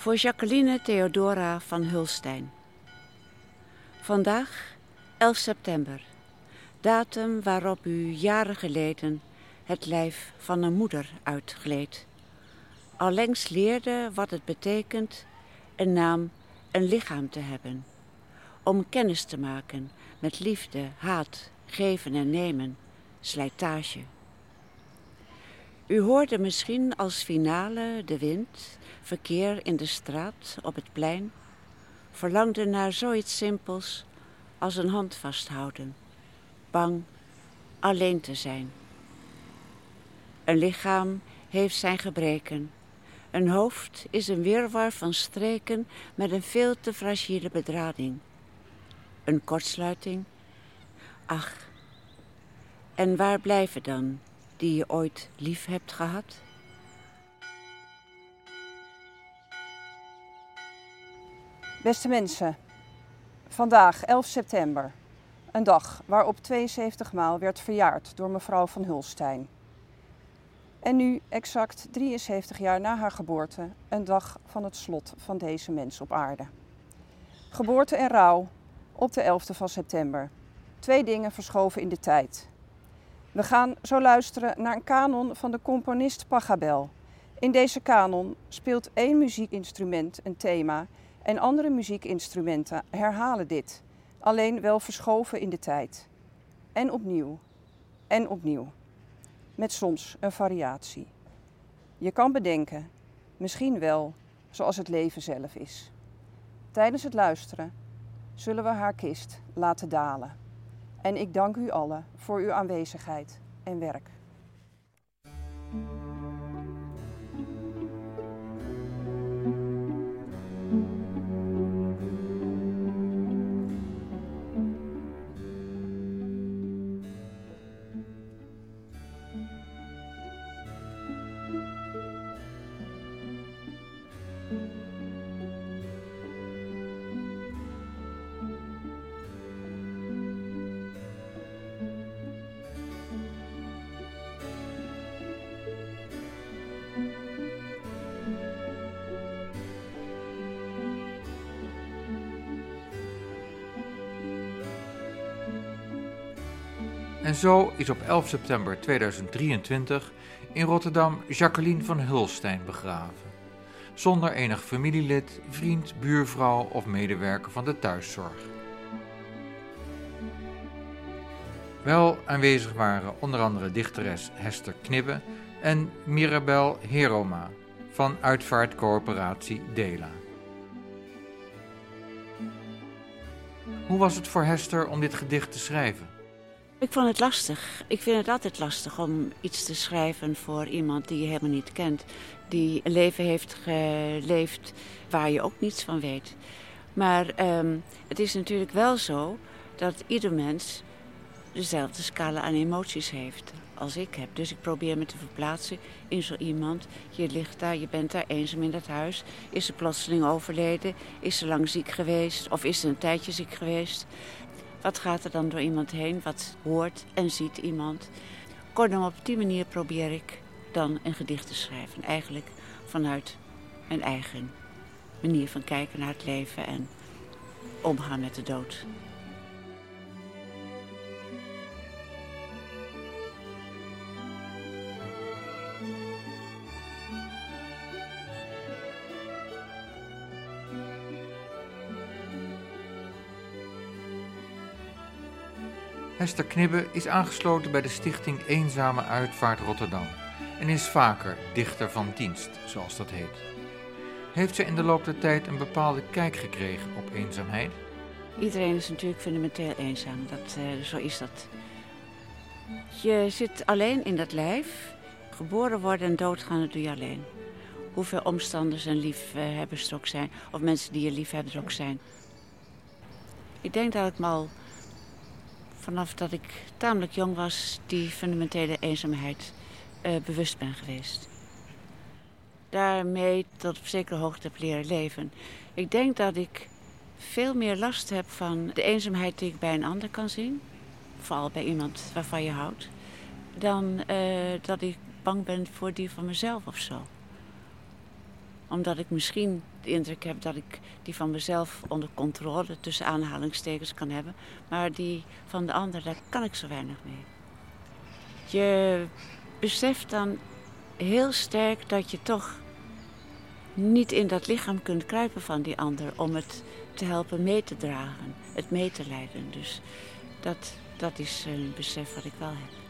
Voor Jacqueline Theodora van Hulstein. Vandaag 11 september, datum waarop u jaren geleden het lijf van een moeder uitgleed. Allengs leerde wat het betekent een naam, een lichaam te hebben. Om kennis te maken met liefde, haat, geven en nemen, slijtage. U hoorde misschien als finale de wind, verkeer in de straat, op het plein, verlangde naar zoiets simpels als een hand vasthouden, bang alleen te zijn. Een lichaam heeft zijn gebreken. Een hoofd is een wirwar van streken met een veel te fragiele bedrading. Een kortsluiting? Ach, en waar blijven dan die je ooit lief hebt gehad? Beste mensen, vandaag 11 september, een dag waarop 72 maal werd verjaard door mevrouw van Hulstein. En nu, exact 73 jaar na haar geboorte, een dag van het slot van deze mens op aarde. Geboorte en rouw op de 11e van september. Twee dingen verschoven in de tijd. We gaan zo luisteren naar een kanon van de componist Pachelbel. In deze kanon speelt één muziekinstrument een thema en andere muziekinstrumenten herhalen dit, alleen wel verschoven in de tijd. En opnieuw, en opnieuw, met soms een variatie. Je kan bedenken, misschien wel zoals het leven zelf is. Tijdens het luisteren zullen we haar kist laten dalen. En ik dank u allen voor uw aanwezigheid en werk. En zo is op 11 september 2023 in Rotterdam Jacqueline van Hulstein begraven. Zonder enig familielid, vriend, buurvrouw of medewerker van de thuiszorg. Wel aanwezig waren onder andere dichteres Hester Knibbe en Mirabel Heroma van uitvaartcoöperatie Dela. Hoe was het voor Hester om dit gedicht te schrijven? Ik vond het lastig. Ik vind het altijd lastig om iets te schrijven voor iemand die je helemaal niet kent. Die een leven heeft geleefd waar je ook niets van weet. Maar ehm, het is natuurlijk wel zo dat ieder mens dezelfde scala aan emoties heeft als ik heb. Dus ik probeer me te verplaatsen in zo iemand. Je ligt daar, je bent daar eenzaam in dat huis. Is ze plotseling overleden? Is ze lang ziek geweest? Of is ze een tijdje ziek geweest? Wat gaat er dan door iemand heen? Wat hoort en ziet iemand? Kortom, op die manier probeer ik dan een gedicht te schrijven. Eigenlijk vanuit mijn eigen manier van kijken naar het leven en omgaan met de dood. Hester Knibbe is aangesloten bij de stichting Eenzame Uitvaart Rotterdam en is vaker dichter van dienst, zoals dat heet. Heeft ze in de loop der tijd een bepaalde kijk gekregen op eenzaamheid? Iedereen is natuurlijk fundamenteel eenzaam, dat, uh, zo is dat. Je zit alleen in dat lijf, geboren worden en doodgaan, dat doe je alleen. Hoeveel omstanders en liefhebbers er ook zijn, of mensen die je lief hebben ook zijn. Ik denk dat ik me al vanaf dat ik tamelijk jong was, die fundamentele eenzaamheid uh, bewust ben geweest. Daarmee tot op zekere hoogte heb leren leven. Ik denk dat ik veel meer last heb van de eenzaamheid die ik bij een ander kan zien. Vooral bij iemand waarvan je houdt. Dan uh, dat ik bang ben voor die van mezelf of zo. Omdat ik misschien de indruk heb dat ik die van mezelf onder controle tussen aanhalingstekens kan hebben. Maar die van de ander, daar kan ik zo weinig mee. Je beseft dan heel sterk dat je toch niet in dat lichaam kunt kruipen van die ander om het te helpen mee te dragen, het mee te leiden. Dus dat, dat is een besef wat ik wel heb.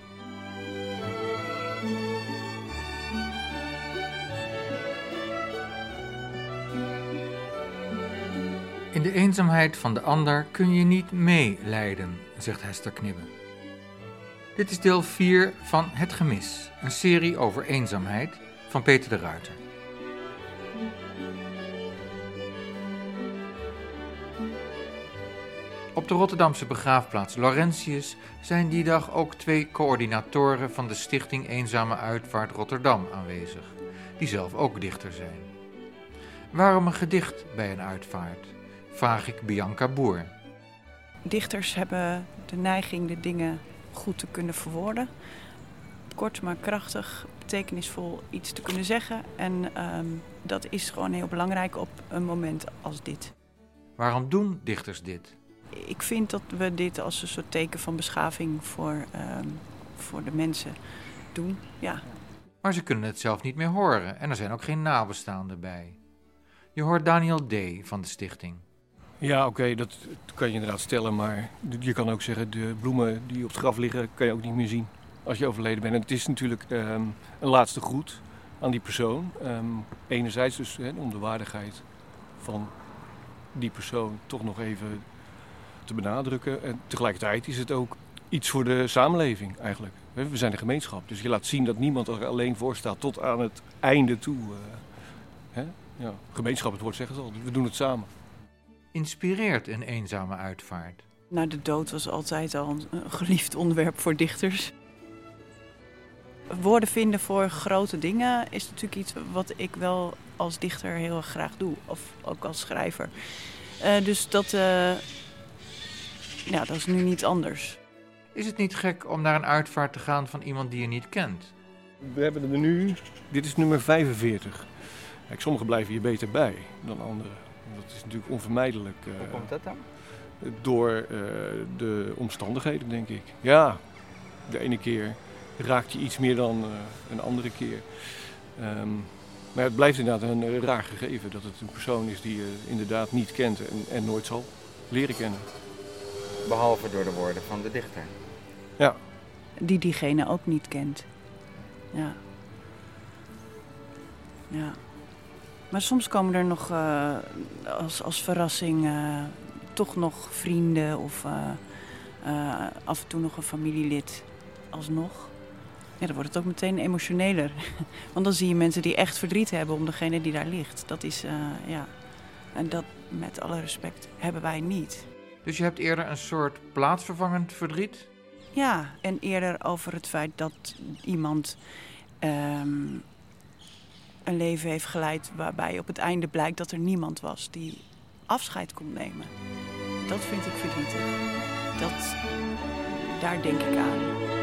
In de eenzaamheid van de ander kun je niet meelijden, zegt Hester Knibbe. Dit is deel 4 van Het Gemis, een serie over eenzaamheid van Peter de Ruiter. Op de Rotterdamse begraafplaats Laurentius zijn die dag ook twee coördinatoren van de Stichting Eenzame Uitvaart Rotterdam aanwezig, die zelf ook dichter zijn. Waarom een gedicht bij een uitvaart? Vraag ik Bianca Boer. Dichters hebben de neiging de dingen goed te kunnen verwoorden. Kort maar krachtig, betekenisvol iets te kunnen zeggen. En ehm, dat is gewoon heel belangrijk op een moment als dit. Waarom doen dichters dit? Ik vind dat we dit als een soort teken van beschaving voor, ehm, voor de mensen doen. Ja. Maar ze kunnen het zelf niet meer horen en er zijn ook geen nabestaanden bij. Je hoort Daniel D. van de stichting. Ja, oké, dat kan je inderdaad stellen. Maar je kan ook zeggen, de bloemen die op het graf liggen, kan je ook niet meer zien als je overleden bent. En het is natuurlijk ehm, een laatste groet aan die persoon. Ehm, enerzijds dus om de waardigheid van die persoon toch nog even te benadrukken. En tegelijkertijd is het ook iets voor de samenleving eigenlijk. We zijn een gemeenschap, dus je laat zien dat niemand er alleen voor staat tot aan het einde toe. Hè? Ja, gemeenschap, het woord zeggen ze al, we doen het samen inspireert een eenzame uitvaart? Nou, de dood was altijd al een geliefd onderwerp voor dichters. Woorden vinden voor grote dingen is natuurlijk iets wat ik wel als dichter heel erg graag doe. Of ook als schrijver. Uh, dus dat, uh, ja, dat is nu niet anders. Is het niet gek om naar een uitvaart te gaan van iemand die je niet kent? We hebben er nu, dit is nummer 45. Kijk, sommigen blijven hier beter bij dan anderen. Dat is natuurlijk onvermijdelijk. Hoe eh, komt dat dan? Door eh, de omstandigheden, denk ik. Ja, de ene keer raakt je iets meer dan eh, een andere keer. Ehm, maar het blijft inderdaad een raar gegeven dat het een persoon is die je inderdaad niet kent en, en nooit zal leren kennen. Behalve door de woorden van de dichter. Ja. Die diegene ook niet kent. Ja. Ja. Maar soms komen er nog uh, als, als verrassing uh, toch nog vrienden of uh, af en toe nog een familielid alsnog. Ja, dan wordt het ook meteen emotioneler. Want dan zie je mensen die echt verdriet hebben om degene die daar ligt. Dat is, ja. En dat, met alle respect, hebben wij niet. Dus je hebt eerder een soort plaatsvervangend verdriet? Ja, en eerder over het feit dat iemand um, een leven heeft geleid waarbij op het einde blijkt dat er niemand was die afscheid kon nemen. Dat vind ik verdrietig. Dat, daar denk ik aan.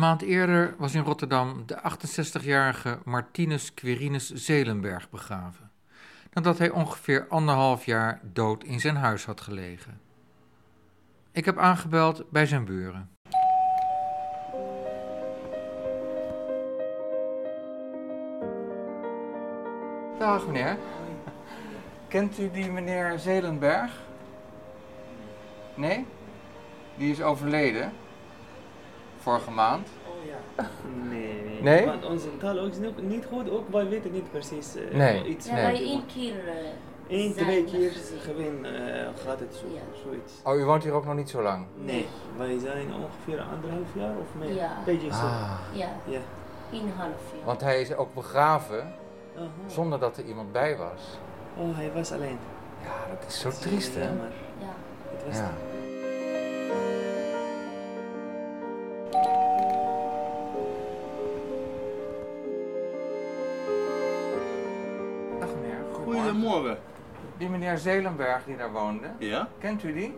Maand eerder was in Rotterdam de 68-jarige Martinus Quirinus Zelenberg begraven, nadat hij ongeveer anderhalf jaar dood in zijn huis had gelegen. Ik heb aangebeld bij zijn buren. Dag meneer. Kent u die meneer Zelenberg? Nee? Die is overleden vorige maand. Oh ja. Nee, nee. Nee? Want onze taal is niet, niet goed, ook wij weten niet precies uh, nee. iets. Ja, Nee. wij één keer. eh, Eén, twee keer gewoon eh, gaat het zo, Ja. zoiets. Oh, u woont hier ook nog niet zo lang? Nee, wij zijn ongeveer anderhalf jaar of meer. Ja. Beetje zo. Ah, Ja, Ja. half jaar. want hij is ook begraven zonder dat er iemand bij was. Oh, hij was alleen. Ja, dat is zo Dat is triest, hè? jammer. Ja. Het was Ja. Goedemorgen. Die meneer Zelenberg die daar woonde, Ja? kent u die?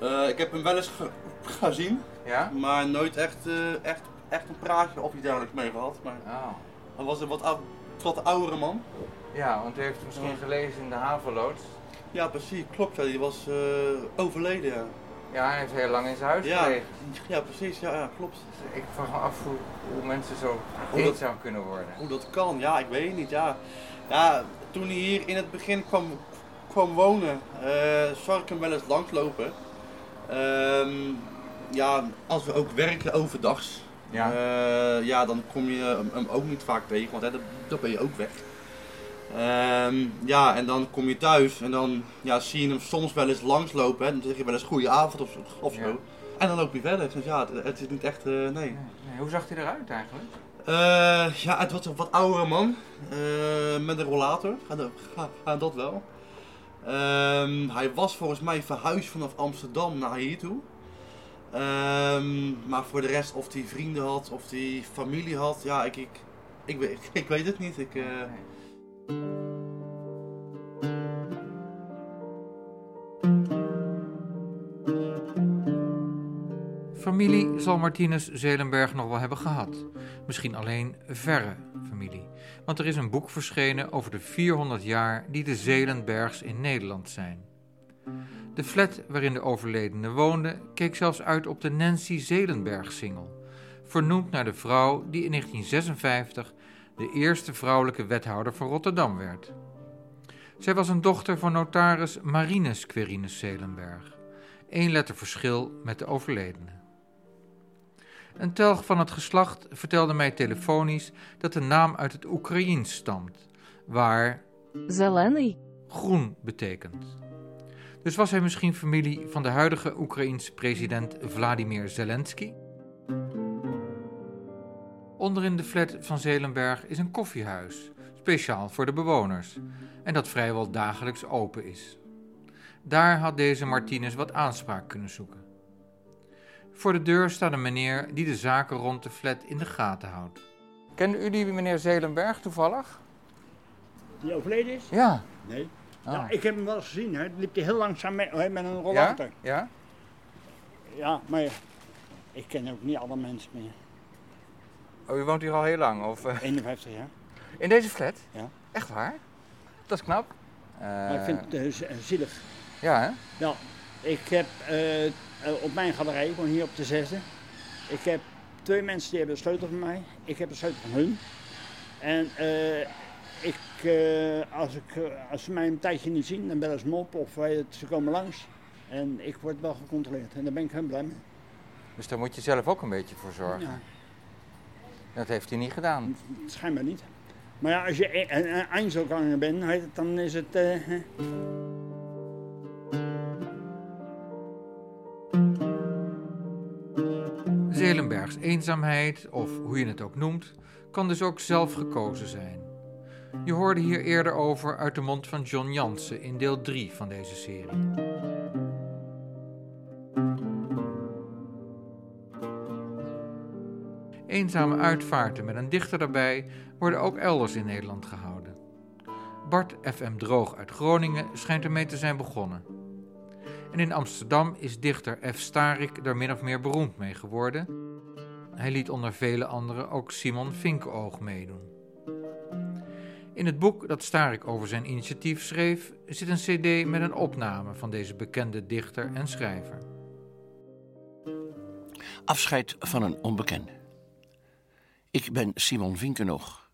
Eh, ik heb hem wel eens ge- gezien, Ja? maar nooit echt, eh, echt, echt een praatje of iets dergelijks mee gehad. Maar Oh. hij was een wat, ou- wat oudere man. Ja, want u heeft misschien gelezen in de Haveloods. Ja, precies, klopt. Ja. Die was eh, overleden. Ja. Ja, hij heeft heel lang in zijn huis Ja. gelegen. ja, precies. Ja, ja, klopt. Dus ik vraag me af hoe, hoe mensen zo Hoe dat- eenzaam kunnen worden. Hoe dat kan, ja, ik weet het niet. Ja. Ja, toen hij hier in het begin kwam, kwam wonen, eh, zag ik hem wel eens langslopen. Ehm, ja, als we ook werken overdags, Ja. eh, ja, dan kom je hem- hem ook niet vaak tegen, want hè, dan, dan ben je ook weg. Ehm, ja, en dan kom je thuis en dan ja, zie je hem soms wel eens langslopen. Hè, dan zeg je wel eens goeie avond of, of zo. Ja. En dan loop je verder. Dus ja, het, het is niet echt, eh. Nee, nee, hoe zag hij eruit eigenlijk? Eh, ja, het was een wat oudere man. eh, met een rollator. Ga, dat- ga, ga dat wel. Ehm, hij was volgens mij verhuisd vanaf Amsterdam naar hier toe. Ehm, maar voor de rest, of hij vrienden had, of hij familie had, ja, ik, ik, ik, weet, ik weet het niet. Ik, eh, Familie zal Martinus Zelenberg nog wel hebben gehad. Misschien alleen verre familie. Want er is een boek verschenen over de 400 jaar die de Zelenbergs in Nederland zijn. De flat waarin de overledene woonde keek zelfs uit op de Nancy Zelenberg-singel. Vernoemd naar de vrouw die in 1956 de eerste vrouwelijke wethouder van Rotterdam werd. Zij was een dochter van notaris Marinus Querinus Zelenberg. Eén letter verschil met de overledene. Een telg van het geslacht vertelde mij telefonisch dat de naam uit het Oekraïens stamt, waar Zelený. groen betekent. Dus was hij misschien familie van de huidige Oekraïense president Vladimir Zelensky? Onderin de flat van Zelenberg is een koffiehuis, speciaal voor de bewoners, en dat vrijwel dagelijks open is. Daar had deze Martinez wat aanspraak kunnen zoeken. Voor de deur staat een meneer die de zaken rond de flat in de gaten houdt. Kende u die meneer Zelenberg toevallig? Die overleden is? Ja. Nee. Ah. Ja, ik heb hem wel eens gezien. Hè. Liep hij heel langzaam met, hè, met een Ja? rollator. Ja? Ja? maar ik ken ook niet alle mensen meer. Oh, u woont hier al heel lang? Of, eh? 51 jaar. In deze flat? Ja. Echt waar? Dat is knap. maar ik vind het eh, eh, zielig. Ja, hè? Ja, ik heb eh, eh, op mijn galerij, ik woon hier op de zesde. Ik heb twee mensen die hebben de sleutel van mij. Ik heb de sleutel van hun. En eh, ik, eh, als, ik, eh, als ze mij een tijdje niet zien, dan bellen ze me op of wij- ze komen langs. En ik word wel gecontroleerd en daar ben ik heel blij mee. Dus daar moet je zelf ook een beetje voor zorgen. Ja, Dat heeft hij niet gedaan. schijnbaar niet. Maar ja, als je een, een, een Einzelganger bent, dan is het... eh, Zelenbergs eenzaamheid, of hoe je het ook noemt, kan dus ook zelf gekozen zijn. Je hoorde hier eerder over uit de mond van John Jansen in deel 3 van deze serie. Eenzame uitvaarten met een dichter daarbij worden ook elders in Nederland gehouden. Bart FM Droog uit Groningen schijnt ermee te zijn begonnen. En in Amsterdam is dichter F. Starik er min of meer beroemd mee geworden. Hij liet onder vele anderen ook Simon Vinkoog meedoen. In het boek dat Starik over zijn initiatief schreef, zit een cd met een opname van deze bekende dichter en schrijver. Afscheid van een onbekende. Ik ben Simon Vinkenoog.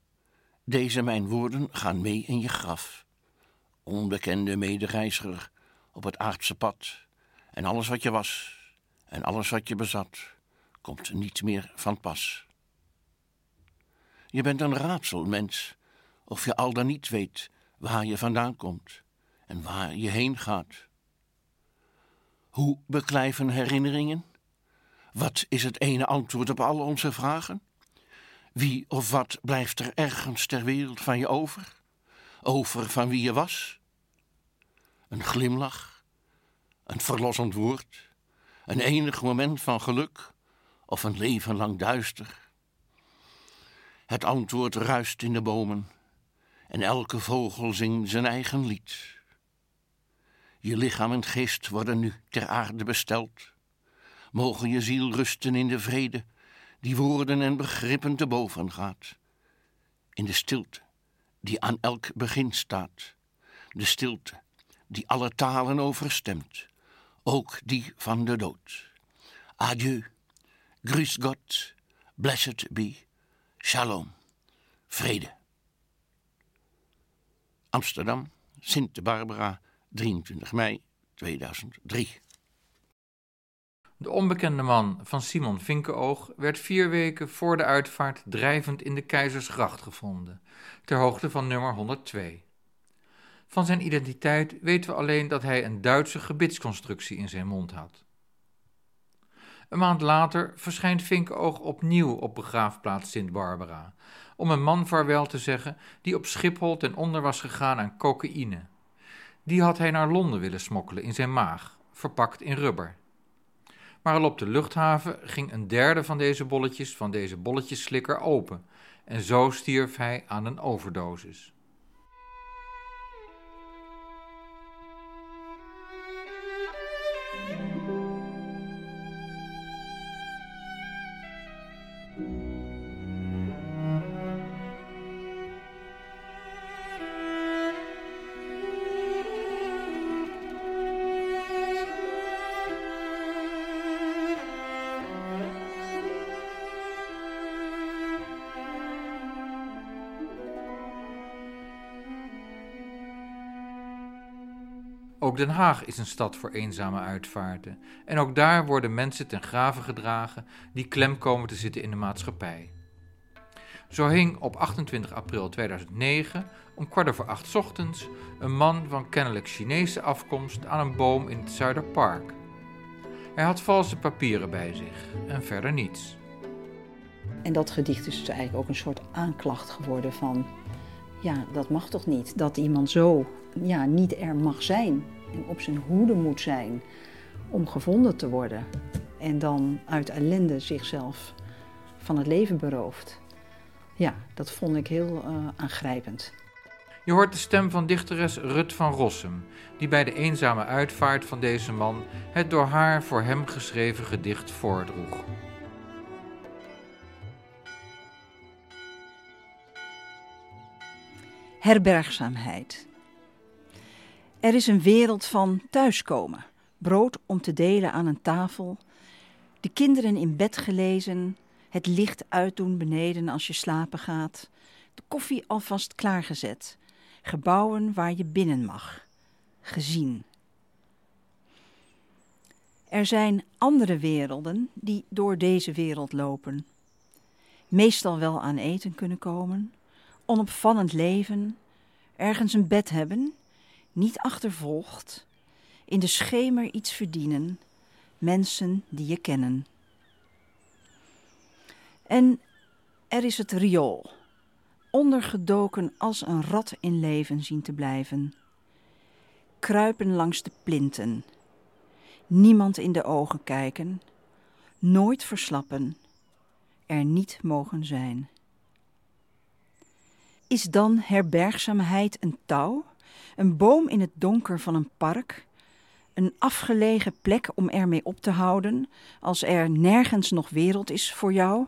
Deze mijn woorden gaan mee in je graf. Onbekende medereiziger op het aardse pad. En alles wat je was en alles wat je bezat, komt niet meer van pas. Je bent een raadselmens, of je al dan niet weet waar je vandaan komt en waar je heen gaat. Hoe beklijven herinneringen? Wat is het ene antwoord op al onze vragen? Wie of wat blijft er ergens ter wereld van je over? Over van wie je was? Een glimlach, een verlossend woord, een enig moment van geluk of een leven lang duister? Het antwoord ruist in de bomen en elke vogel zingt zijn eigen lied. Je lichaam en geest worden nu ter aarde besteld. Mogen je ziel rusten in de vrede die woorden en begrippen te boven gaat. In de stilte die aan elk begin staat. De stilte die alle talen overstemt, ook die van de dood. Adieu, grüß God, blessed be, shalom, vrede. Amsterdam, Sint Barbara, 23 mei 2003. De onbekende man van Simon Vinkenoog werd vier weken voor de uitvaart drijvend in de Keizersgracht gevonden, ter hoogte van nummer 102. Van zijn identiteit weten we alleen dat hij een Duitse gebitsconstructie in zijn mond had. Een maand later verschijnt Vinkenoog opnieuw op begraafplaats Sint Barbara, om een man vaarwel te zeggen die op Schiphol ten onder was gegaan aan cocaïne. Die had hij naar Londen willen smokkelen in zijn maag, verpakt in rubber. Maar al op de luchthaven ging een derde van deze bolletjes van deze bolletjesslikker open en zo stierf hij aan een overdosis. Ook Den Haag is een stad voor eenzame uitvaarten. En ook daar worden mensen ten grave gedragen die klem komen te zitten in de maatschappij. Zo hing op 28 april 2009 om kwart over acht ochtends een man van kennelijk Chinese afkomst aan een boom in het Zuiderpark. Hij had valse papieren bij zich en verder niets. En dat gedicht is dus eigenlijk ook een soort aanklacht geworden van, ja, dat mag toch niet, dat iemand zo ja, niet er mag zijn en op zijn hoede moet zijn om gevonden te worden. En dan uit ellende zichzelf van het leven berooft. Ja, dat vond ik heel uh, aangrijpend. Je hoort de stem van dichteres Rut van Rossum, die bij de eenzame uitvaart van deze man het door haar voor hem geschreven gedicht voordroeg. Herbergzaamheid. Er is een wereld van thuiskomen, brood om te delen aan een tafel, de kinderen in bed gelezen, het licht uitdoen beneden als je slapen gaat, de koffie alvast klaargezet, gebouwen waar je binnen mag, gezien. Er zijn andere werelden die door deze wereld lopen, meestal wel aan eten kunnen komen, onopvallend leven, ergens een bed hebben niet achtervolgt, in de schemer iets verdienen, mensen die je kennen. En er is het riool, ondergedoken als een rat in leven zien te blijven. Kruipen langs de plinten, niemand in de ogen kijken, nooit verslappen, er niet mogen zijn. Is dan herbergzaamheid een touw? Een boom in het donker van een park. Een afgelegen plek om ermee op te houden als er nergens nog wereld is voor jou.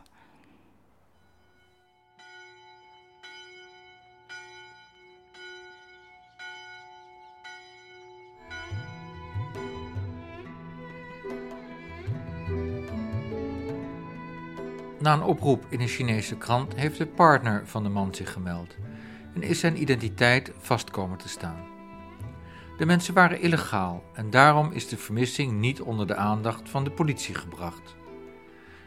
Na een oproep in een Chinese krant heeft de partner van de man zich gemeld en is zijn identiteit vast komen te staan. De mensen waren illegaal en daarom is de vermissing niet onder de aandacht van de politie gebracht.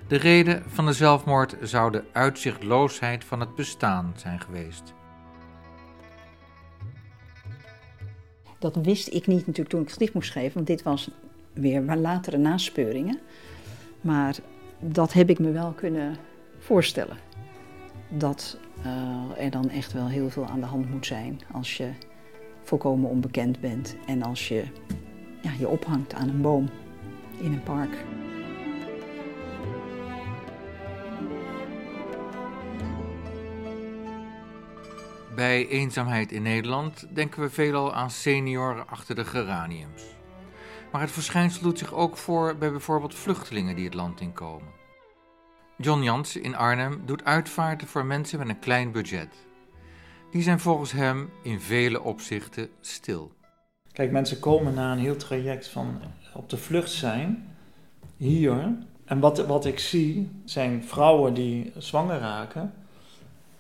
De reden van de zelfmoord zou de uitzichtloosheid van het bestaan zijn geweest. Dat wist ik niet natuurlijk toen ik het gedicht moest schrijven, want dit was weer latere naspeuringen. Maar dat heb ik me wel kunnen voorstellen. Dat uh, er dan echt wel heel veel aan de hand moet zijn als je volkomen onbekend bent en als je ja, je ophangt aan een boom in een park. Bij eenzaamheid in Nederland denken we veelal aan senioren achter de geraniums. Maar het verschijnsel doet zich ook voor bij bijvoorbeeld vluchtelingen die het land inkomen. John Jansen in Arnhem doet uitvaarten voor mensen met een klein budget. Die zijn volgens hem in vele opzichten stil. Kijk, mensen komen na een heel traject van op de vlucht zijn, hier. En wat, wat ik zie, zijn vrouwen die zwanger raken,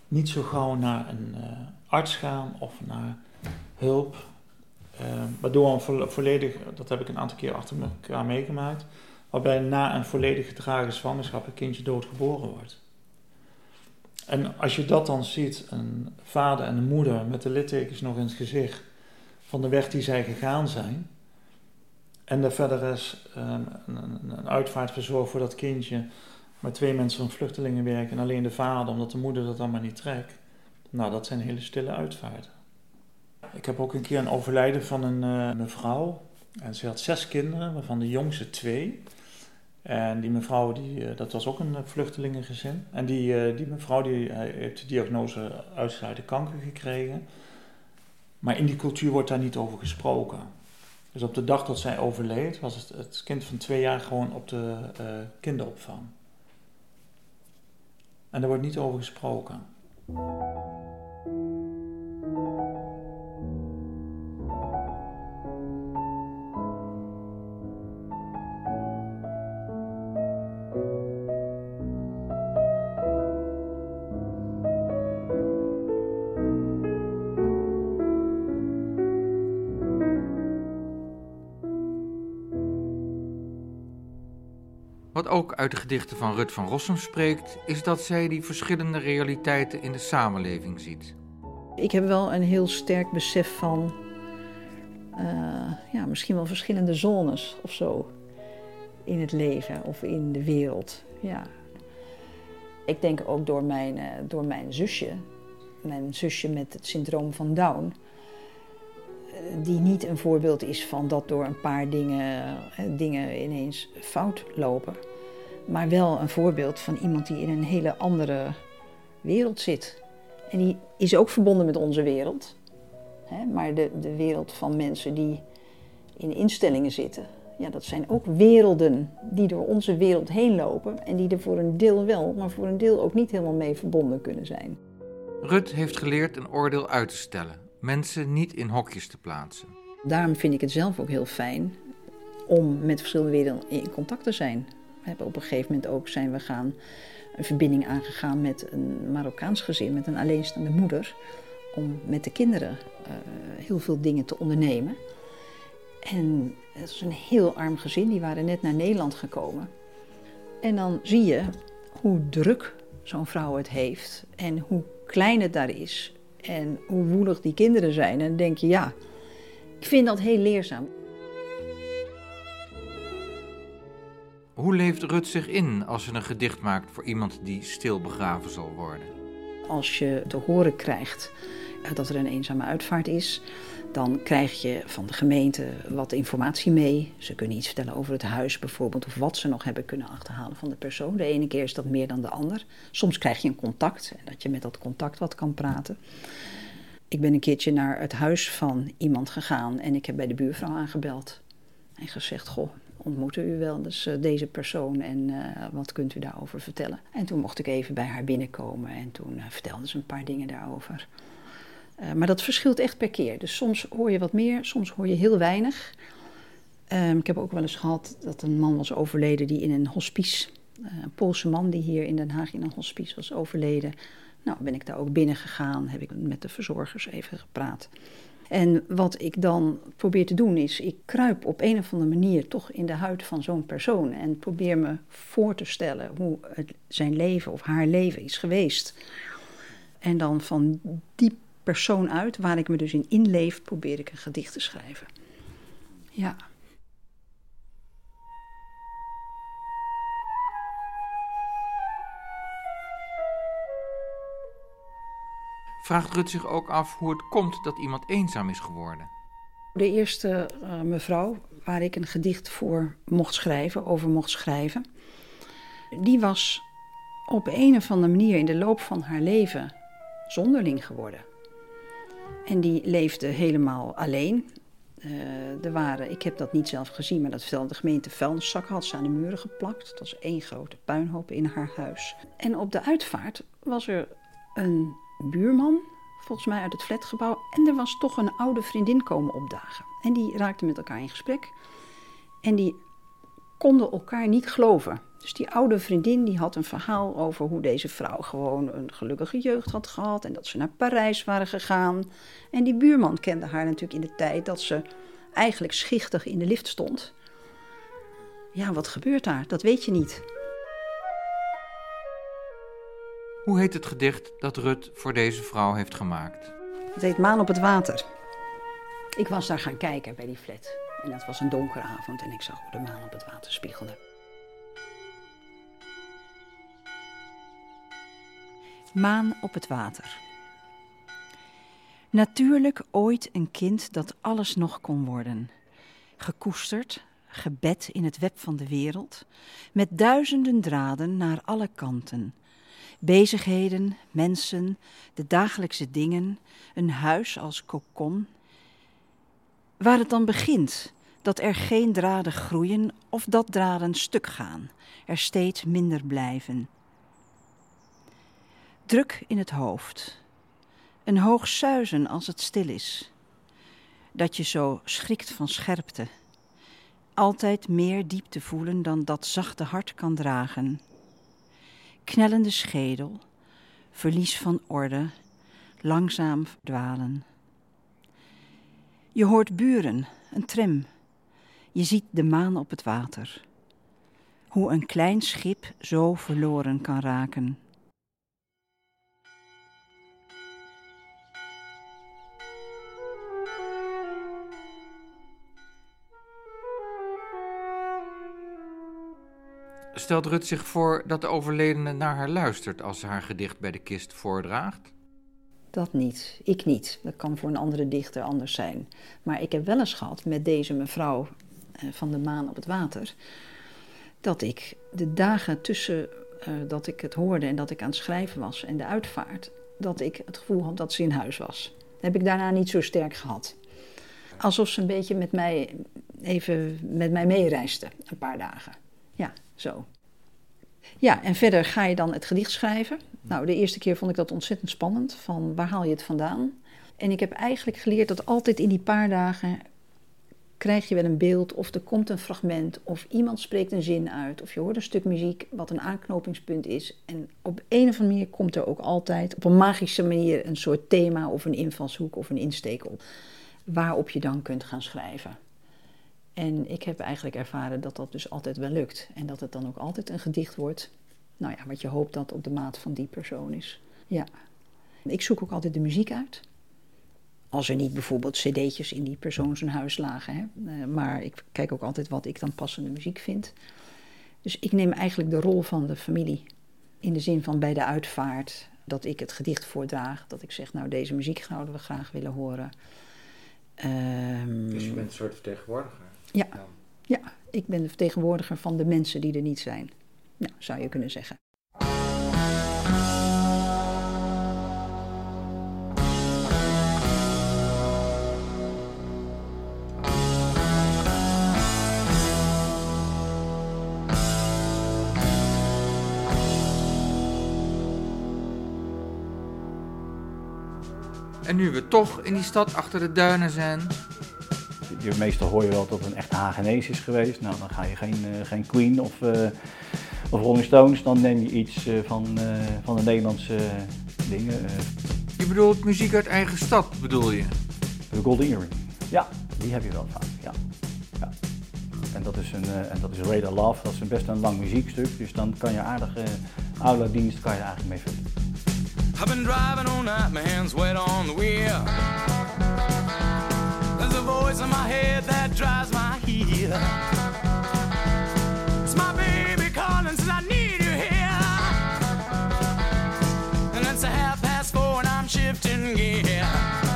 niet zo gauw naar een uh, arts gaan of naar hulp. Uh, waardoor een vo volledig, dat heb ik een aantal keer achter elkaar meegemaakt, waarbij na een volledig gedragen zwangerschap een kindje doodgeboren wordt. En als je dat dan ziet, een vader en een moeder met de littekens nog in het gezicht van de weg die zij gegaan zijn, en er verder is um, een, een uitvaart verzorgd voor dat kindje, maar twee mensen van vluchtelingen werken en alleen de vader, omdat de moeder dat allemaal niet trekt. Nou, dat zijn hele stille uitvaarten. Ik heb ook een keer een overlijden van een uh, mevrouw. En ze had zes kinderen, waarvan de jongste twee. En die mevrouw, die, uh, dat was ook een vluchtelingengezin. En die, uh, die mevrouw die, heeft de diagnose uitsluitend kanker gekregen. Maar in die cultuur wordt daar niet over gesproken. Dus op de dag dat zij overleed, was het, het kind van twee jaar gewoon op de kinderopvang. En daar wordt niet over gesproken. Wat ook uit de gedichten van Rut van Rossum spreekt, is dat zij die verschillende realiteiten in de samenleving ziet. Ik heb wel een heel sterk besef van, uh, ja, misschien wel verschillende zones of zo in het leven of in de wereld. Ja. Ik denk ook door mijn, uh, door mijn zusje, mijn zusje met het syndroom van Down, die niet een voorbeeld is van dat door een paar dingen, dingen ineens fout lopen. Maar wel een voorbeeld van iemand die in een hele andere wereld zit. En die is ook verbonden met onze wereld. Hè? Maar de, de wereld van mensen die in instellingen zitten, ja, dat zijn ook werelden die door onze wereld heen lopen. En die er voor een deel wel, maar voor een deel ook niet helemaal mee verbonden kunnen zijn. Rut heeft geleerd een oordeel uit te stellen, mensen niet in hokjes te plaatsen. Daarom vind ik het zelf ook heel fijn om met verschillende werelden in contact te zijn. We hebben op een gegeven moment ook zijn we gaan een verbinding aangegaan met een Marokkaans gezin, met een alleenstaande moeder, om met de kinderen uh, heel veel dingen te ondernemen. En het was een heel arm gezin, die waren net naar Nederland gekomen. En dan zie je hoe druk zo'n vrouw het heeft en hoe klein het daar is en hoe woelig die kinderen zijn. En dan denk je, ja, ik vind dat heel leerzaam. Hoe leeft Rut zich in als ze een gedicht maakt voor iemand die stil begraven zal worden? Als je te horen krijgt dat er een eenzame uitvaart is, dan krijg je van de gemeente wat informatie mee. Ze kunnen iets vertellen over het huis bijvoorbeeld, of wat ze nog hebben kunnen achterhalen van de persoon. De ene keer is dat meer dan de ander. Soms krijg je een contact en dat je met dat contact wat kan praten. Ik ben een keertje naar het huis van iemand gegaan en ik heb bij de buurvrouw aangebeld. En gezegd, goh, ontmoette u wel dus deze persoon en uh, wat kunt u daarover vertellen? En toen mocht ik even bij haar binnenkomen en toen uh, vertelde ze een paar dingen daarover. Uh, maar dat verschilt echt per keer. Dus soms hoor je wat meer, soms hoor je heel weinig. Um, ik heb ook wel eens gehad dat een man was overleden die in een hospice, een Poolse man die hier in Den Haag in een hospice was overleden. Nou, ben ik daar ook binnen gegaan, heb ik met de verzorgers even gepraat. En wat ik dan probeer te doen is, ik kruip op een of andere manier toch in de huid van zo'n persoon en probeer me voor te stellen hoe het, zijn leven of haar leven is geweest. En dan van die persoon uit, waar ik me dus in inleef, probeer ik een gedicht te schrijven. Ja. vraagt Rut zich ook af hoe het komt dat iemand eenzaam is geworden. De eerste uh, mevrouw waar ik een gedicht voor mocht schrijven, over mocht schrijven, die was op een of andere manier in de loop van haar leven zonderling geworden. En die leefde helemaal alleen. Uh, er waren, ik heb dat niet zelf gezien, maar dat de gemeente vuilniszakken had ze aan de muren geplakt. Dat was één grote puinhoop in haar huis. En op de uitvaart was er een buurman, volgens mij uit het flatgebouw. En er was toch een oude vriendin komen opdagen. En die raakten met elkaar in gesprek. En die konden elkaar niet geloven. Dus die oude vriendin die had een verhaal over hoe deze vrouw gewoon een gelukkige jeugd had gehad en dat ze naar Parijs waren gegaan. En die buurman kende haar natuurlijk in de tijd dat ze eigenlijk schichtig in de lift stond. Ja, wat gebeurt daar? Dat weet je niet. Hoe heet het gedicht dat Rut voor deze vrouw heeft gemaakt? Het heet Maan op het water. Ik was daar gaan kijken bij die flat. En het was een donkere avond en ik zag hoe de maan op het water spiegelde. Maan op het water. Natuurlijk ooit een kind dat alles nog kon worden. Gekoesterd, gebed in het web van de wereld, met duizenden draden naar alle kanten. Bezigheden, mensen, de dagelijkse dingen, een huis als kokon. Waar het dan begint, dat er geen draden groeien of dat draden stuk gaan, er steeds minder blijven. Druk in het hoofd, een hoog suizen als het stil is, dat je zo schrikt van scherpte, altijd meer diepte voelen dan dat zachte hart kan dragen. Knellende schedel, verlies van orde, langzaam verdwalen. Je hoort buren, een tram. Je ziet de maan op het water. Hoe een klein schip zo verloren kan raken. Stelt Rut zich voor dat de overledene naar haar luistert als ze haar gedicht bij de kist voordraagt? Dat niet. Ik niet. Dat kan voor een andere dichter anders zijn. Maar ik heb wel eens gehad met deze mevrouw eh, van de maan op het water. Dat ik de dagen tussen uh, dat ik het hoorde en dat ik aan het schrijven was en de uitvaart, dat ik het gevoel had dat ze in huis was. Dat heb ik daarna niet zo sterk gehad. Alsof ze een beetje met mij even met mij meereisde, een paar dagen. Ja, zo. Ja, en verder ga je dan het gedicht schrijven. Nou, de eerste keer vond ik dat ontzettend spannend. Van waar haal je het vandaan? En ik heb eigenlijk geleerd dat altijd in die paar dagen krijg je wel een beeld of er komt een fragment of iemand spreekt een zin uit of je hoort een stuk muziek wat een aanknopingspunt is. En op een of andere manier komt er ook altijd op een magische manier een soort thema of een invalshoek of een insteek op waarop je dan kunt gaan schrijven. En ik heb eigenlijk ervaren dat dat dus altijd wel lukt. En dat het dan ook altijd een gedicht wordt. Nou ja, wat je hoopt dat op de maat van die persoon is. Ja. Ik zoek ook altijd de muziek uit. Als er niet bijvoorbeeld cd'tjes in die persoon zijn huis lagen. Hè. Eh, maar ik kijk ook altijd wat ik dan passende muziek vind. Dus ik neem eigenlijk de rol van de familie. In de zin van bij de uitvaart dat ik het gedicht voordraag. Dat ik zeg, nou deze muziek zouden we graag willen horen. Um, dus je bent een soort vertegenwoordiger? Ja. ja, ik ben de vertegenwoordiger van de mensen die er niet zijn. Nou, zou je kunnen zeggen. En nu we toch in die stad achter de duinen zijn, je, meestal hoor je wel dat het een echte Hagenees is geweest. Nou, dan ga je geen, uh, geen Queen of, uh, of Rolling Stones, dan neem je iets uh, van, van de Nederlandse dingen. Je bedoelt muziek uit eigen stad, bedoel je? De Golden Earring. Ja, die heb je wel vaak, ja. ja. En dat is een en dat is Radar Love, dat is een best een lang muziekstuk, dus dan kan je aardige oude dienst kan je er eigenlijk mee vullen. I've been driving all night, my hands wet on the wheel. A voice in my head that drives my heel. It's my baby calling, says I need you here. And it's a half past four and I'm shifting gear.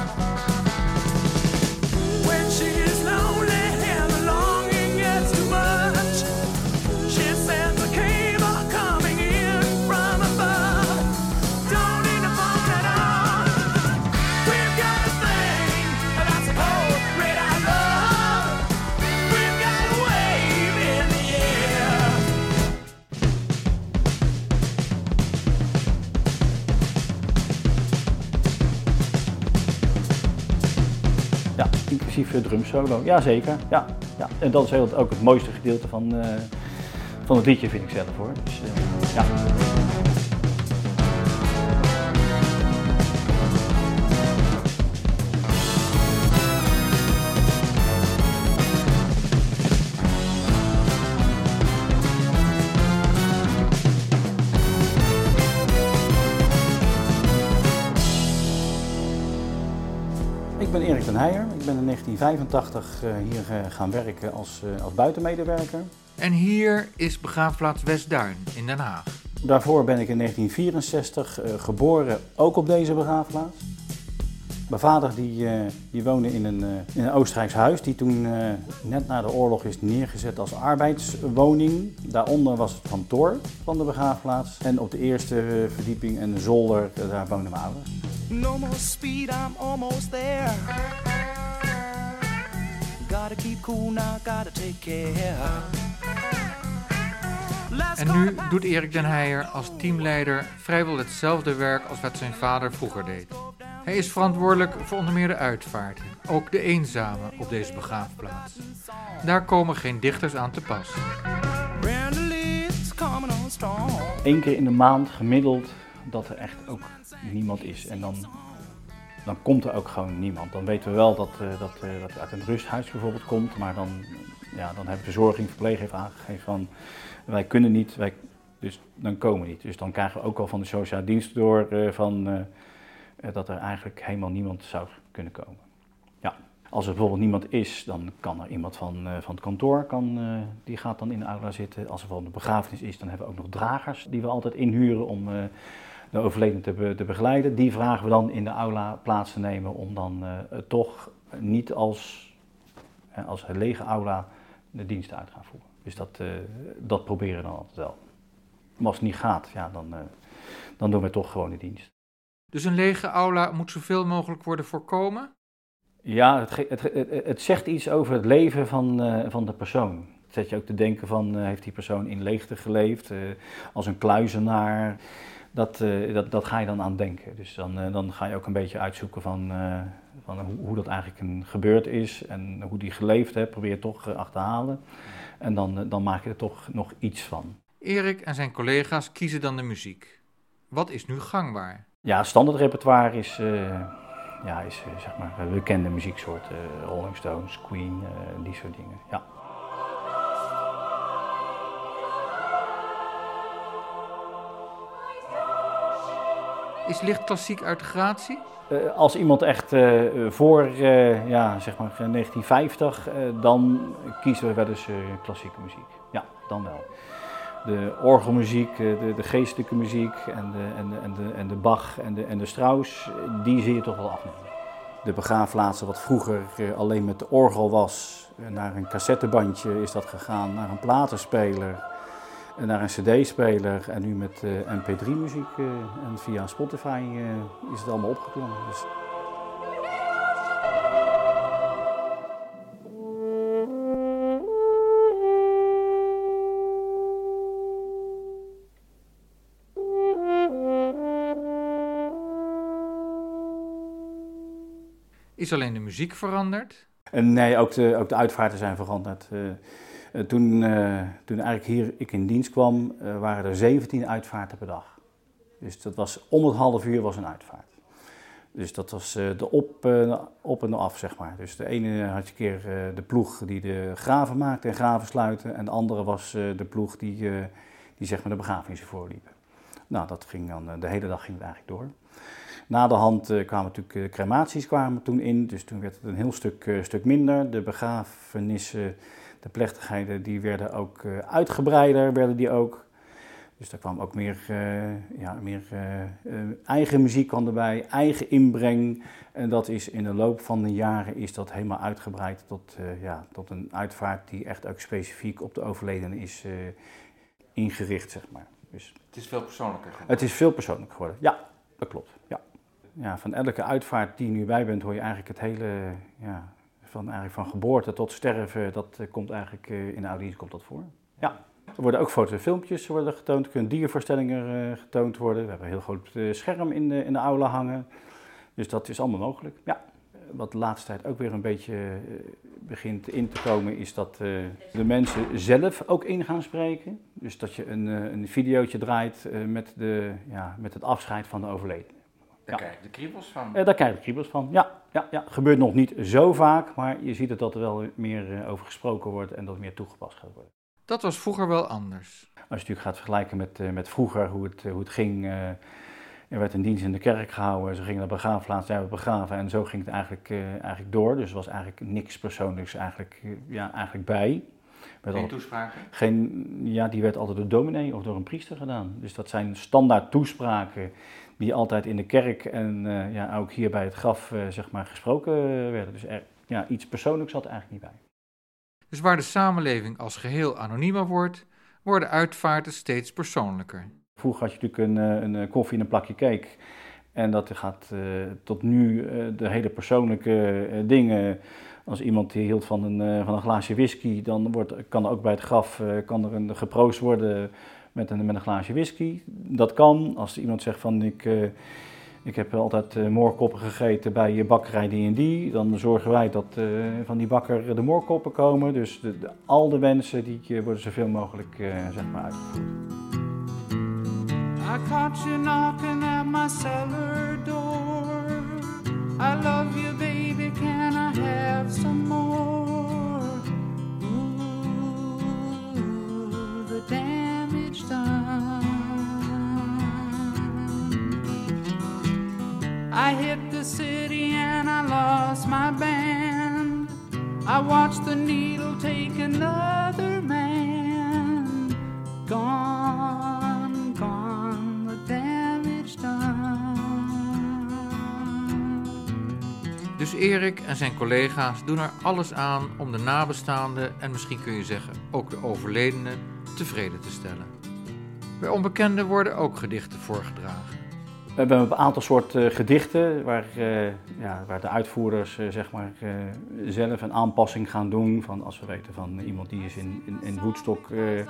De drumsolo. Jazeker, ja, ja. En dat is heel, ook het mooiste gedeelte van, uh, van het liedje, vind ik zelf hoor. Dus, uh, ja. 1985 hier eh, gaan werken als, eh, als buitenmedewerker. En hier is begraafplaats Westduin in Den Haag. Daarvoor ben ik in 1964 uh, geboren, ook op deze begraafplaats. Mijn vader die, die woonde in een, in een Oostenrijks huis, die toen net na de oorlog is neergezet als arbeidswoning. Daaronder was het kantoor van de begraafplaats. En op de eerste verdieping en de zolder, daar woonden mijn ouders. No more speed, I'm almost there. Gotta keep cool now, gotta take care. En nu doet Erik den Heijer als teamleider vrijwel hetzelfde werk als wat zijn vader vroeger deed. Hij is verantwoordelijk voor onder meer de uitvaarten, ook de eenzame op deze begraafplaats. Daar komen geen dichters aan te pas. Eén keer in de maand gemiddeld dat er echt ook niemand is. En dan, dan komt er ook gewoon niemand. Dan weten we wel dat, uh, dat, uh, dat uit een rusthuis bijvoorbeeld komt. Maar dan, ja, dan hebben verzorging, verpleeg heeft aangegeven van wij kunnen niet, wij, dus dan komen we niet. Dus dan krijgen we ook al van de sociale dienst door uh, van, dat er eigenlijk helemaal niemand zou kunnen komen. Ja. Als er bijvoorbeeld niemand is, dan kan er iemand van, van het kantoor, kan, die gaat dan in de aula zitten. Als er bijvoorbeeld een begrafenis is, dan hebben we ook nog dragers die we altijd inhuren om de overledene te, be, te, begeleiden. Die vragen we dan in de aula plaats te nemen om dan uh, toch niet als, uh, als een lege aula de diensten uit te gaan voeren. Dus dat, uh, dat proberen we dan altijd wel. Maar als het niet gaat, ja, dan, dan doen we toch gewoon de dienst. Dus een lege aula moet zoveel mogelijk worden voorkomen? Ja, het, het, het, het zegt iets over het leven van, van de persoon. Het zet je ook te denken van, heeft die persoon in leegte geleefd, als een kluizenaar dat, uh, dat, dat ga je dan aan denken. Dus dan, uh, dan ga je ook een beetje uitzoeken van, uh, van hoe, hoe, dat eigenlijk een gebeurd is en hoe die geleefd heeft, probeer je toch achterhalen. En dan, dan maak je er toch nog iets van. Erik en zijn collega's kiezen dan de muziek. Wat is nu gangbaar? Ja, standaard repertoire is, ja, is zeg maar bekende muzieksoorten. Rolling Stones, Queen, die soort dingen. Ja. Is licht klassiek uit de gratie? Uh, als iemand echt uh, voor uh, ja, zeg maar 1950, dan kiezen we wel eens klassieke muziek. Ja, dan wel. De orgelmuziek, de, de, geestelijke muziek en de, en en de, en de Bach en de, en de Strauss, die zie je toch wel afnemen. De begraafplaatsen wat vroeger alleen met de orgel was, naar een cassettebandje is dat gegaan, naar een platenspeler naar een cd-speler en nu met uh, mp3-muziek uh, en via Spotify uh, is het allemaal opgeklommen. Dus... Is alleen de muziek veranderd? nee, ook de, ook de uitvaarten zijn veranderd. Uh, toen, uh, toen eigenlijk hier ik in dienst kwam, uh, waren er 17 uitvaarten per dag. Dus dat was om het half uur was een uitvaart. Dus dat was de op, op en af, zeg maar. Dus de ene had je keer de ploeg die de graven maakte en graven sluiten. En de andere was de ploeg die, die zeg maar de begrafenissen voorliepen. Nou, dat ging dan, de hele dag ging het eigenlijk door. Na de hand kwamen natuurlijk crematies kwamen toen in, dus toen werd het een heel stuk, stuk minder. De begrafenissen de plechtigheden die werden ook uh, uitgebreider, werden die ook. Dus daar kwam ook meer, uh, ja, meer uh, eigen muziek kwam erbij, eigen inbreng. En dat is in de loop van de jaren is dat helemaal uitgebreid tot, ja, tot een uitvaart die echt ook specifiek op de overledene is ingericht, zeg maar. Dus, het is veel persoonlijker geworden? Het is veel persoonlijker geworden, ja, dat klopt. Ja. Ja, van elke uitvaart die je nu bij bent hoor je eigenlijk het hele, ja, van, eigenlijk van geboorte tot sterven, dat uh, komt eigenlijk uh, in de audiëntie komt dat voor. Ja. Er worden ook foto's en filmpjes worden getoond, er kunnen diervoorstellingen uh, getoond worden. We hebben een heel groot scherm in de, in de aula hangen. Dus dat is allemaal mogelijk, ja. wat de laatste tijd ook weer een beetje eh, begint in te komen, is dat eh, de mensen zelf ook in gaan spreken. Dus dat je een, eh, een videootje draait eh, met, de, ja, met het afscheid van de overledene. Daar krijg je de kriebels van. Eh, daar krijg je kriebels van. Ja, ja, ja, gebeurt nog niet zo vaak, maar je ziet het dat er wel meer eh, over gesproken wordt en dat meer toegepast gaat worden. Dat was vroeger wel anders. Als je natuurlijk gaat vergelijken met, eh, met vroeger, hoe het, hoe het ging. eh, er werd een dienst in de kerk gehouden, ze gingen naar de begraafplaats, zijn we begraven en zo ging het eigenlijk, eh, eigenlijk door. Dus er was eigenlijk niks persoonlijks eigenlijk, ja, eigenlijk bij. Werd Geen toespraken? Geen, ja, die werd altijd door dominee of door een priester gedaan. Dus dat zijn standaard toespraken die altijd in de kerk en eh, ja, ook hier bij het graf eh, zeg maar, gesproken werden. Dus er, ja, iets persoonlijks zat er eigenlijk niet bij. Dus waar de samenleving als geheel anoniemer wordt, worden uitvaarten steeds persoonlijker. Vroeger had je natuurlijk een, eh, een eh, koffie en een plakje cake. En dat gaat eh, tot nu eh, de hele persoonlijke eh, dingen. Als iemand hield van een, eh, van een glaasje whisky, dan wordt, kan er ook bij het graf eh, kan er een, geproost worden met een, met een glaasje whisky. Dat kan. Als iemand zegt van ik, eh, ik heb altijd eh, moorkoppen gegeten bij je bakkerij die en die, dan zorgen wij dat eh, van die bakker de moorkoppen komen. Dus de, al de wensen die worden zoveel mogelijk zeg maar uitgevoerd. I caught you knocking at my cellar door. I love you, baby. Can I have some more? Ooh, the damage done. I hit the city and I lost my band. I watched the needle take another man. Gone, gone, the damage done. Dus Erik en zijn collega's doen er alles aan om de nabestaanden en misschien kun je zeggen ook de overledenen tevreden te stellen. Bij onbekenden worden ook gedichten voorgedragen. We hebben een aantal soorten gedichten waar, eh, ja, waar de uitvoerders eh, zeg maar, eh, zelf een aanpassing gaan doen. Van als we weten van iemand die is in, in, in eh, eh,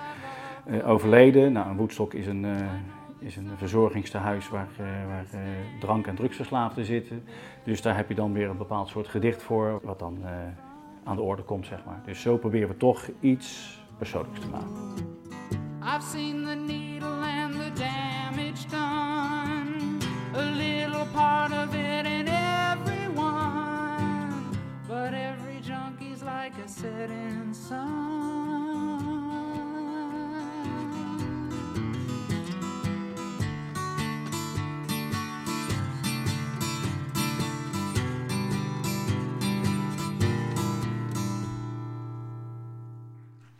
overleden. Nou, een Woodstock is een, eh, is een verzorgingstehuis waar, eh, waar eh, drank- en drugsverslaafden zitten. Dus daar heb je dan weer een bepaald soort gedicht voor wat dan eh, aan de orde komt. Zeg maar. Dus zo proberen we toch iets persoonlijks te. I've seen the needle and the damage done. A little part of it in everyone. But every junkie's like a setting sun.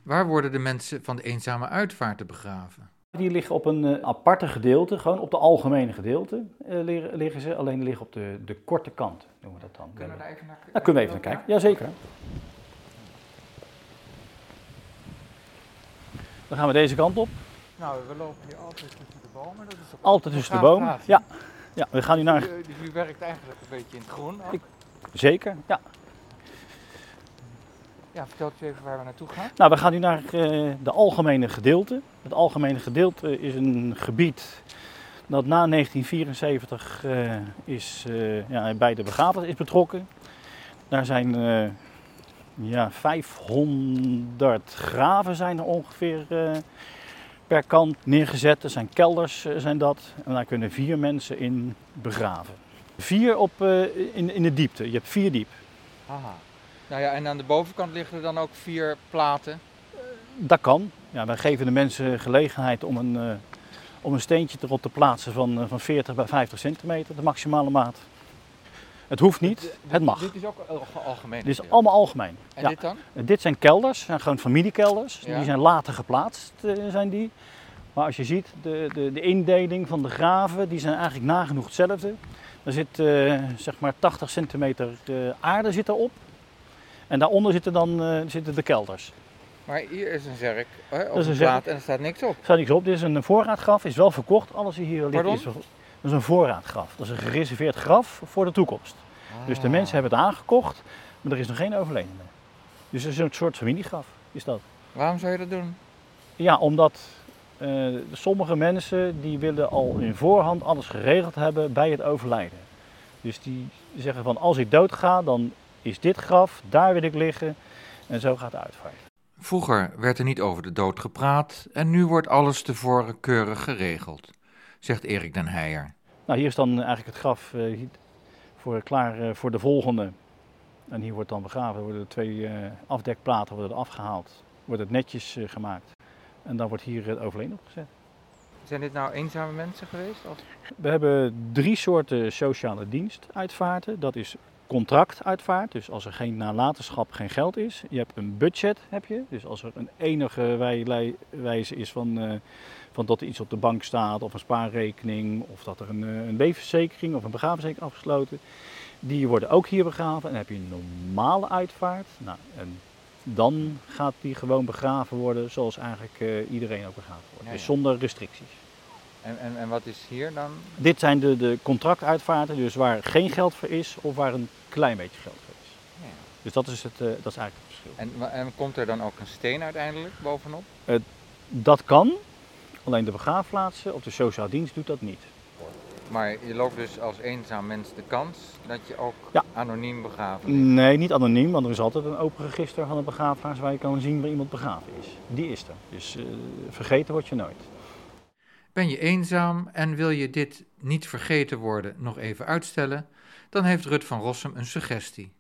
Waar worden de mensen van de eenzame uitvaarten begraven? Die liggen op een eh, aparte gedeelte, gewoon op de algemene gedeelte eh, liggen, ze. Alleen die liggen op de, de korte kant, noemen we dat dan. Kunnen we daar even naar Daar kunnen we even naar kijken, jazeker. Dan gaan we deze kant op. Nou, we lopen hier altijd tussen de bomen. Dat is ook Altijd tussen de bomen. Ja. ja, we gaan nu naar... U, u werkt eigenlijk een beetje in het groen. ook. Ik- Zeker, ja. Ja, vertelt u even waar we naartoe gaan. Nou, we gaan nu naar eh, de algemene gedeelte. Het algemene gedeelte is een gebied dat na 1974 eh, is, eh, ja, bij de begrafenis is betrokken. Daar zijn ja, 500 graven zijn er ongeveer per kant neergezet. Er zijn kelders zijn dat. En daar kunnen vier mensen in begraven. Vier op, in, in de diepte. Je hebt vier diep. Aha. Nou ja, en aan de bovenkant liggen er dan ook vier platen. Dat kan. Ja, wij geven de mensen gelegenheid om een, eh, om een steentje erop te plaatsen van, eh, van 40 bij 50 centimeter, de maximale maat. Het hoeft niet, het mag. Dit is ook al- algemeen. Dit is allemaal algemeen. En Ja. dit dan? Dit zijn kelders, zijn gewoon familiekelders. Ja. Die zijn later geplaatst, eh, zijn die. Maar als je ziet, de, de, de indeling van de graven, die zijn eigenlijk nagenoeg hetzelfde. Er zit zeg maar 80 centimeter aarde zit erop. En daaronder zitten dan eh, zitten de kelders. Maar hier is een zerk hè, op is een plaat en er staat niks op. Er staat niks op. Dit is een voorraadgraf, is wel verkocht. Alles hier ligt is Dat is een voorraadgraf. Dat is een gereserveerd graf voor de toekomst. Dus de Ah. mensen hebben het aangekocht, maar er is nog geen overledene. Dus het is een soort familiegraf, is dat. Waarom zou je dat doen? Ja, omdat eh, sommige mensen die willen al in voorhand alles geregeld hebben bij het overlijden. Dus die zeggen van als ik dood ga, dan is dit graf, daar wil ik liggen. En zo gaat de uitvaart. Vroeger werd er niet over de dood gepraat en nu wordt alles tevoren keurig geregeld, zegt Erik den Heijer. Nou, hier is dan eigenlijk het graf uh, voor, klaar uh, voor de volgende. En hier wordt dan begraven, er worden twee uh, afdekplaten worden afgehaald, wordt het netjes gemaakt. En dan wordt hier het overleen opgezet. Zijn dit nou eenzame mensen geweest? Of? We hebben drie soorten sociale dienstuitvaarten. Dat is contractuitvaart, dus als er geen nalatenschap, geen geld is. Je hebt een budget, heb je. Dus als er een enige wijze is van, uh, van dat er iets op de bank staat, of een spaarrekening, of dat er een, uh, een levensverzekering of een begraafverzekering afgesloten. Die worden ook hier begraven. En dan heb je een normale uitvaart. Nou, en dan gaat die gewoon begraven worden zoals eigenlijk uh, iedereen ook begraven wordt. Ja, ja. Dus zonder restricties. En, en, en wat is hier dan? Dit zijn de, de contractuitvaarten, dus waar geen geld voor is of waar een klein beetje geld voor is. Ja. Dus dat is, het, uh, dat is eigenlijk het verschil. En, en, komt er dan ook een steen uiteindelijk bovenop? Uh, dat kan, alleen de begraafplaatsen of de sociaal dienst doet dat niet. Maar je loopt dus als eenzaam mens de kans dat je ook ja. anoniem begraven? Nee, niet anoniem, want er is altijd een open register van een begraafplaats waar je kan zien waar iemand begraven is. Die is er. Dus uh, vergeten word je nooit. Ben je eenzaam en wil je dit niet vergeten worden nog even uitstellen, dan heeft Rut van Rossum een suggestie.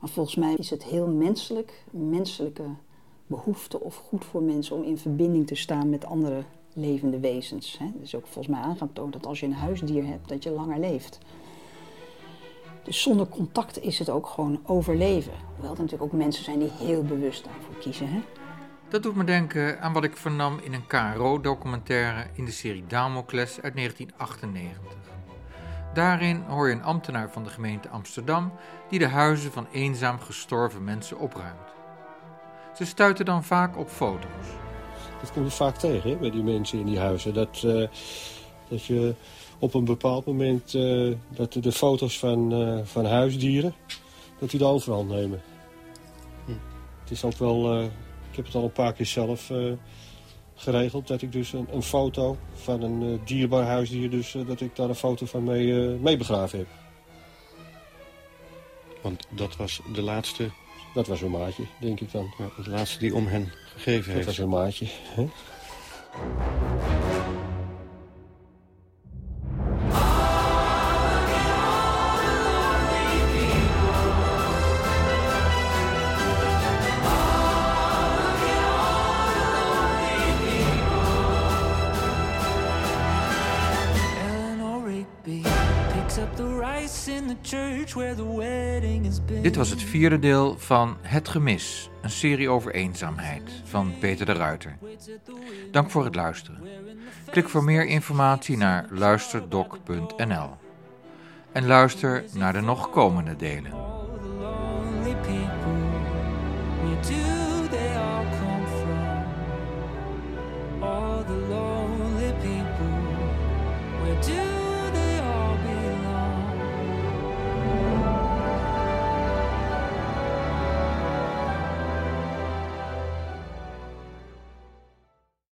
Volgens mij is het heel menselijk, menselijke behoefte of goed voor mensen om in verbinding te staan met andere levende wezens. Het is ook volgens mij aangetoond dat als je een huisdier hebt, dat je langer leeft. Dus zonder contact is het ook gewoon overleven. Hoewel er natuurlijk ook mensen zijn die heel bewust daarvoor kiezen. Hè? Dat doet me denken aan wat ik vernam in een KRO-documentaire in de serie Damocles uit 1998. Daarin hoor je een ambtenaar van de gemeente Amsterdam die de huizen van eenzaam gestorven mensen opruimt. Ze stuiten dan vaak op foto's. Dat komt je vaak tegen hè, bij die mensen in die huizen. Dat, uh, dat je op een bepaald moment uh, dat de foto's van, uh, van huisdieren, dat die de overhand nemen. Hm. Het is ook wel ik heb het al een paar keer zelf uh, geregeld. Dat ik dus een, een foto van een uh, dierbaar huisdier, dus uh, dat ik daar een foto van mee, mee begraven heb. Want dat was de laatste... Dat was een maatje, denk ik dan. Ja, de laatste die om hen gegeven dat heeft. Dat was een maatje. Hè? Dit was het vierde deel van Het Gemis, een serie over eenzaamheid van Peter de Ruiter. Dank voor het luisteren. Klik voor meer informatie naar luisterdoc.nl en luister naar de nog komende delen.